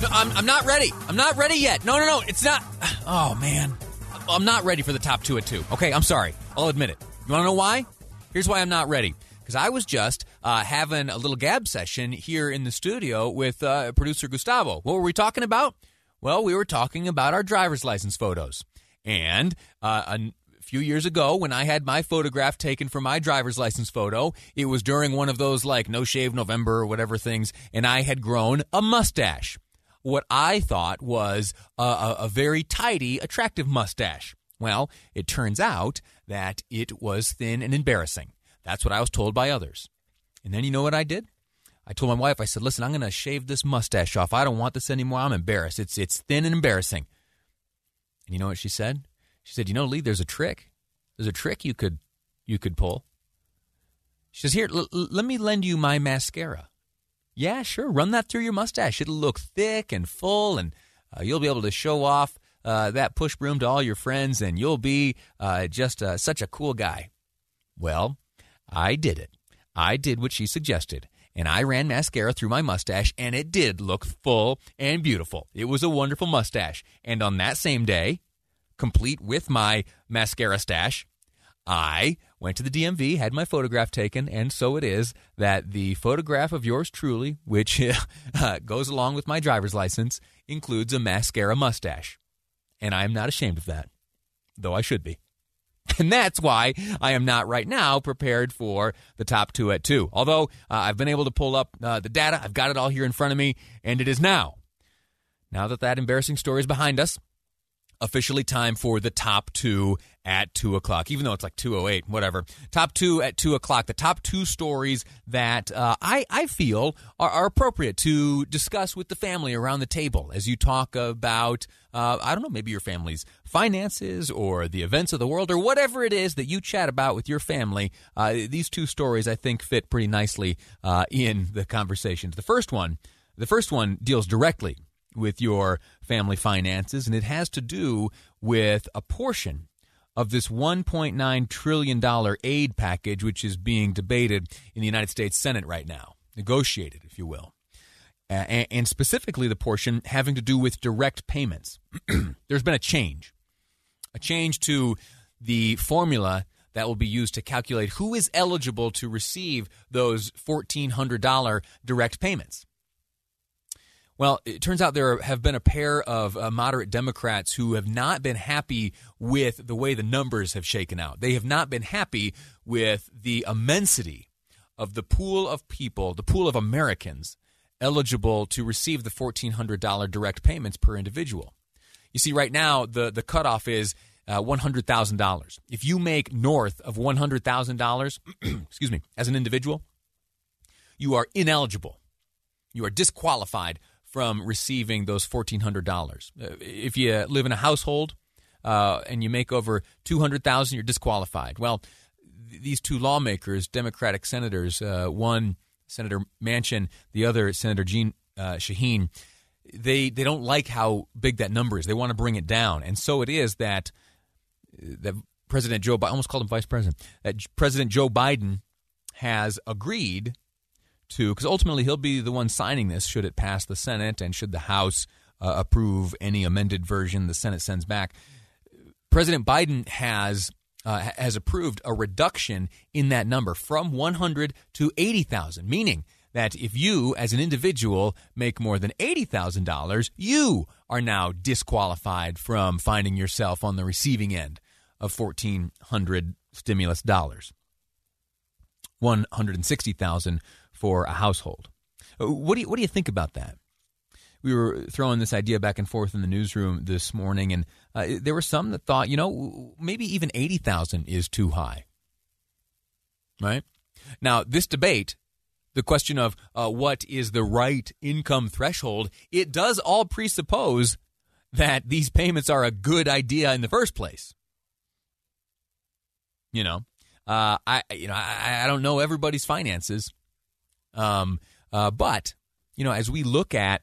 No, I'm, I'm not ready. I'm not ready yet. No, no, no. It's not. Oh, man. I'm not ready for the top two at two. Okay, I'm sorry. I'll admit it. You want to know why? Here's why I'm not ready. Because I was just uh, having a little gab session here in the studio with uh, producer Gustavo. What were we talking about? Well, we were talking about our driver's license photos. And uh, a few years ago, when I had my photograph taken for my driver's license photo, it was during one of those like no shave November or whatever things, and I had grown a mustache what I thought was a, a, a very tidy, attractive mustache. Well, it turns out that it was thin and embarrassing. That's what I was told by others. And then you know what I did? I told my wife, I said, listen, I'm going to shave this mustache off. I don't want this anymore. I'm embarrassed. It's, it's thin and embarrassing. And you know what she said? She said, you know, Lee, there's a trick. There's a trick you could, you could pull. She says, here, l- let me lend you my mascara. Yeah, sure. Run that through your mustache. It'll look thick and full, and uh, you'll be able to show off uh, that push broom to all your friends, and you'll be uh, just uh, such a cool guy. Well, I did it. I did what she suggested, and I ran mascara through my mustache, and it did look full and beautiful. It was a wonderful mustache. And on that same day, complete with my mascara stash, I went to the DMV, had my photograph taken, and so it is that the photograph of yours truly, which uh, goes along with my driver's license, includes a mascara mustache. And I am not ashamed of that, though I should be. And that's why I am not right now prepared for the top two at two. Although uh, I've been able to pull up uh, the data, I've got it all here in front of me, and it is now. Now that that embarrassing story is behind us, officially time for the top two at 2 o'clock, even though it's like 2.08, whatever. Top two at 2 o'clock. The top two stories that uh, I, I feel are, are, appropriate to discuss with the family around the table as you talk about, uh, I don't know, maybe your family's finances or the events of the world or whatever it is that you chat about with your family. Uh, these two stories, I think, fit pretty nicely uh, in the conversations. The first one, the first one deals directly with your family finances, and it has to do with a portion of this $1.9 trillion aid package, which is being debated in the United States Senate right now, negotiated, if you will. And specifically the portion having to do with direct payments. There's been a change, a change to the formula that will be used to calculate who is eligible to receive those $1,400 direct payments. Well, it turns out there have been a pair of uh, moderate Democrats who have not been happy with the way the numbers have shaken out. They have not been happy with the immensity of the pool of people, the pool of Americans eligible to receive the $1,400 direct payments per individual. You see, right now, the, the cutoff is uh, $100,000. If you make north of $100,000, excuse me, as an individual, you are ineligible. You are disqualified from receiving those $1,400. Uh, if you live in a household uh, and you make over 200000 you're disqualified. Well, th- these two lawmakers, Democratic senators, uh, one Senator Manchin, the other Senator Jeanne uh, Shaheen, they, they don't like how big that number is. They want to bring it down. And so it is that, uh, that President Joe Biden, almost called him Vice President, that President Joe Biden has agreed to, because ultimately he'll be the one signing this should it pass the Senate and should the House uh, approve any amended version the Senate sends back. President Biden has uh, has approved a reduction in that number from 100 to 80,000, meaning that if you, as an individual, make more than $80,000, you are now disqualified from finding yourself on the receiving end of 1,400 stimulus dollars. 160,000 for a household. Uh, what do you, what do you think about that? We were throwing this idea back and forth in the newsroom this morning, and uh, there were some that thought, you know, maybe even 80,000 is too high. Right? Now, this debate the question of uh, what is the right income threshold, it does all presuppose that these payments are a good idea in the first place. You know, uh, I you know I, I don't know everybody's finances, um, uh, but you know as we look at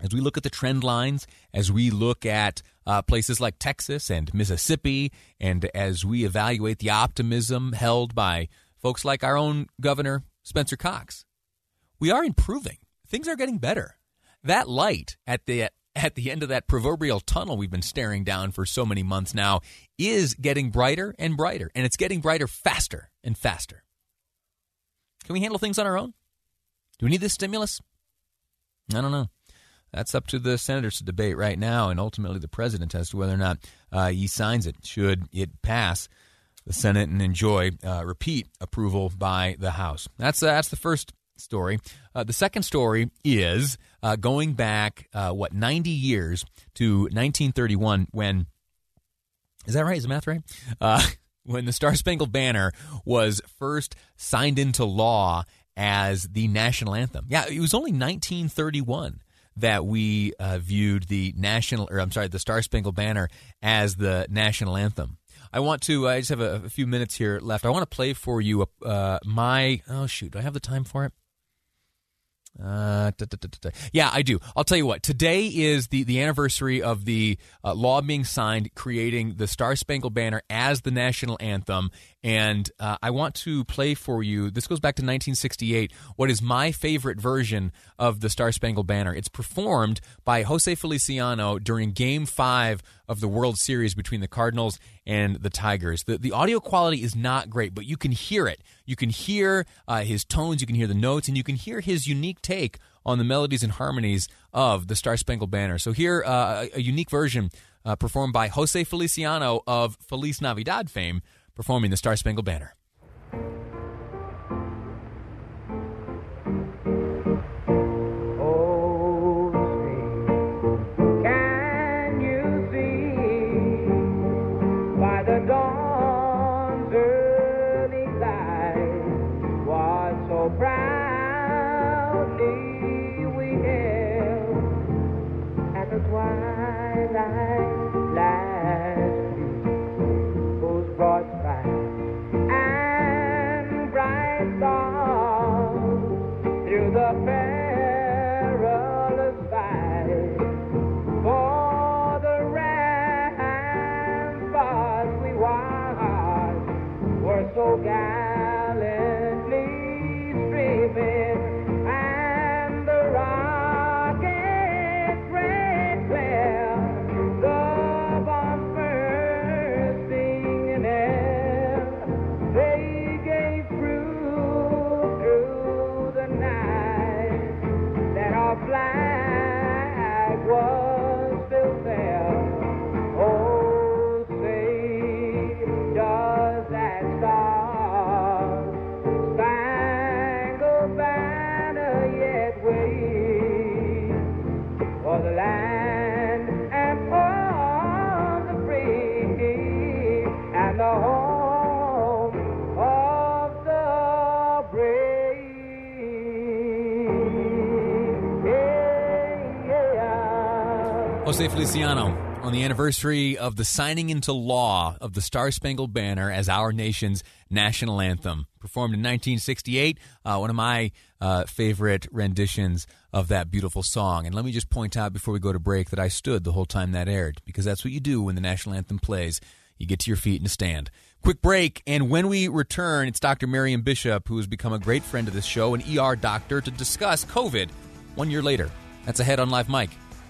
as we look at the trend lines, as we look at uh, places like Texas and Mississippi, and as we evaluate the optimism held by folks like our own governor Spencer Cox, we are improving. Things are getting better. That light at the at the end of that proverbial tunnel we've been staring down for so many months now is getting brighter and brighter, and it's getting brighter faster and faster. Can we handle things on our own? Do we need this stimulus? I don't know. That's up to the senators to debate right now, and ultimately the president as to whether or not uh, he signs it. Should it pass the Senate and enjoy uh, repeat approval by the House? That's uh, that's the first story. Uh, the second story is uh, going back, uh, what, 90 years to 1931 when, is that right? Is the math right? When the Star Spangled Banner was first signed into law as the national anthem. Yeah, it was only 1931 that we uh, viewed the national, or I'm sorry, the Star Spangled Banner as the national anthem. I want to. I just have a, a few minutes here left. I want to play for you uh, my. Oh shoot! Do I have the time for it? Uh, da, da, da, yeah, I do. I'll tell you what. Today is the, the anniversary of the uh, law being signed, creating the Star Spangled Banner as the national anthem. And uh, I want to play for you. This goes back to 1968. What is my favorite version of the Star Spangled Banner? It's performed by Jose Feliciano during Game Five of the World Series between the Cardinals and the Tigers. The the audio quality is not great, but you can hear it. You can hear uh, his tones, you can hear the notes, and you can hear his unique take on the melodies and harmonies of the Star Spangled Banner. So here, uh, a unique version uh, performed by Jose Feliciano of Feliz Navidad fame performing the Star Spangled Banner lonely we held at the twilight. Jose Feliciano on the anniversary of the signing into law of the Star Spangled Banner as our nation's national anthem. Performed in 1968, uh, one of my uh, favorite renditions of that beautiful song. And let me just point out before we go to break that I stood the whole time that aired, because that's what you do when the national anthem plays. You get to your feet and stand. Quick break, and when we return, it's Dr. Marion Bishop, who has become a great friend of this show, an ER doctor, to discuss COVID one year later. That's ahead on Live Mic.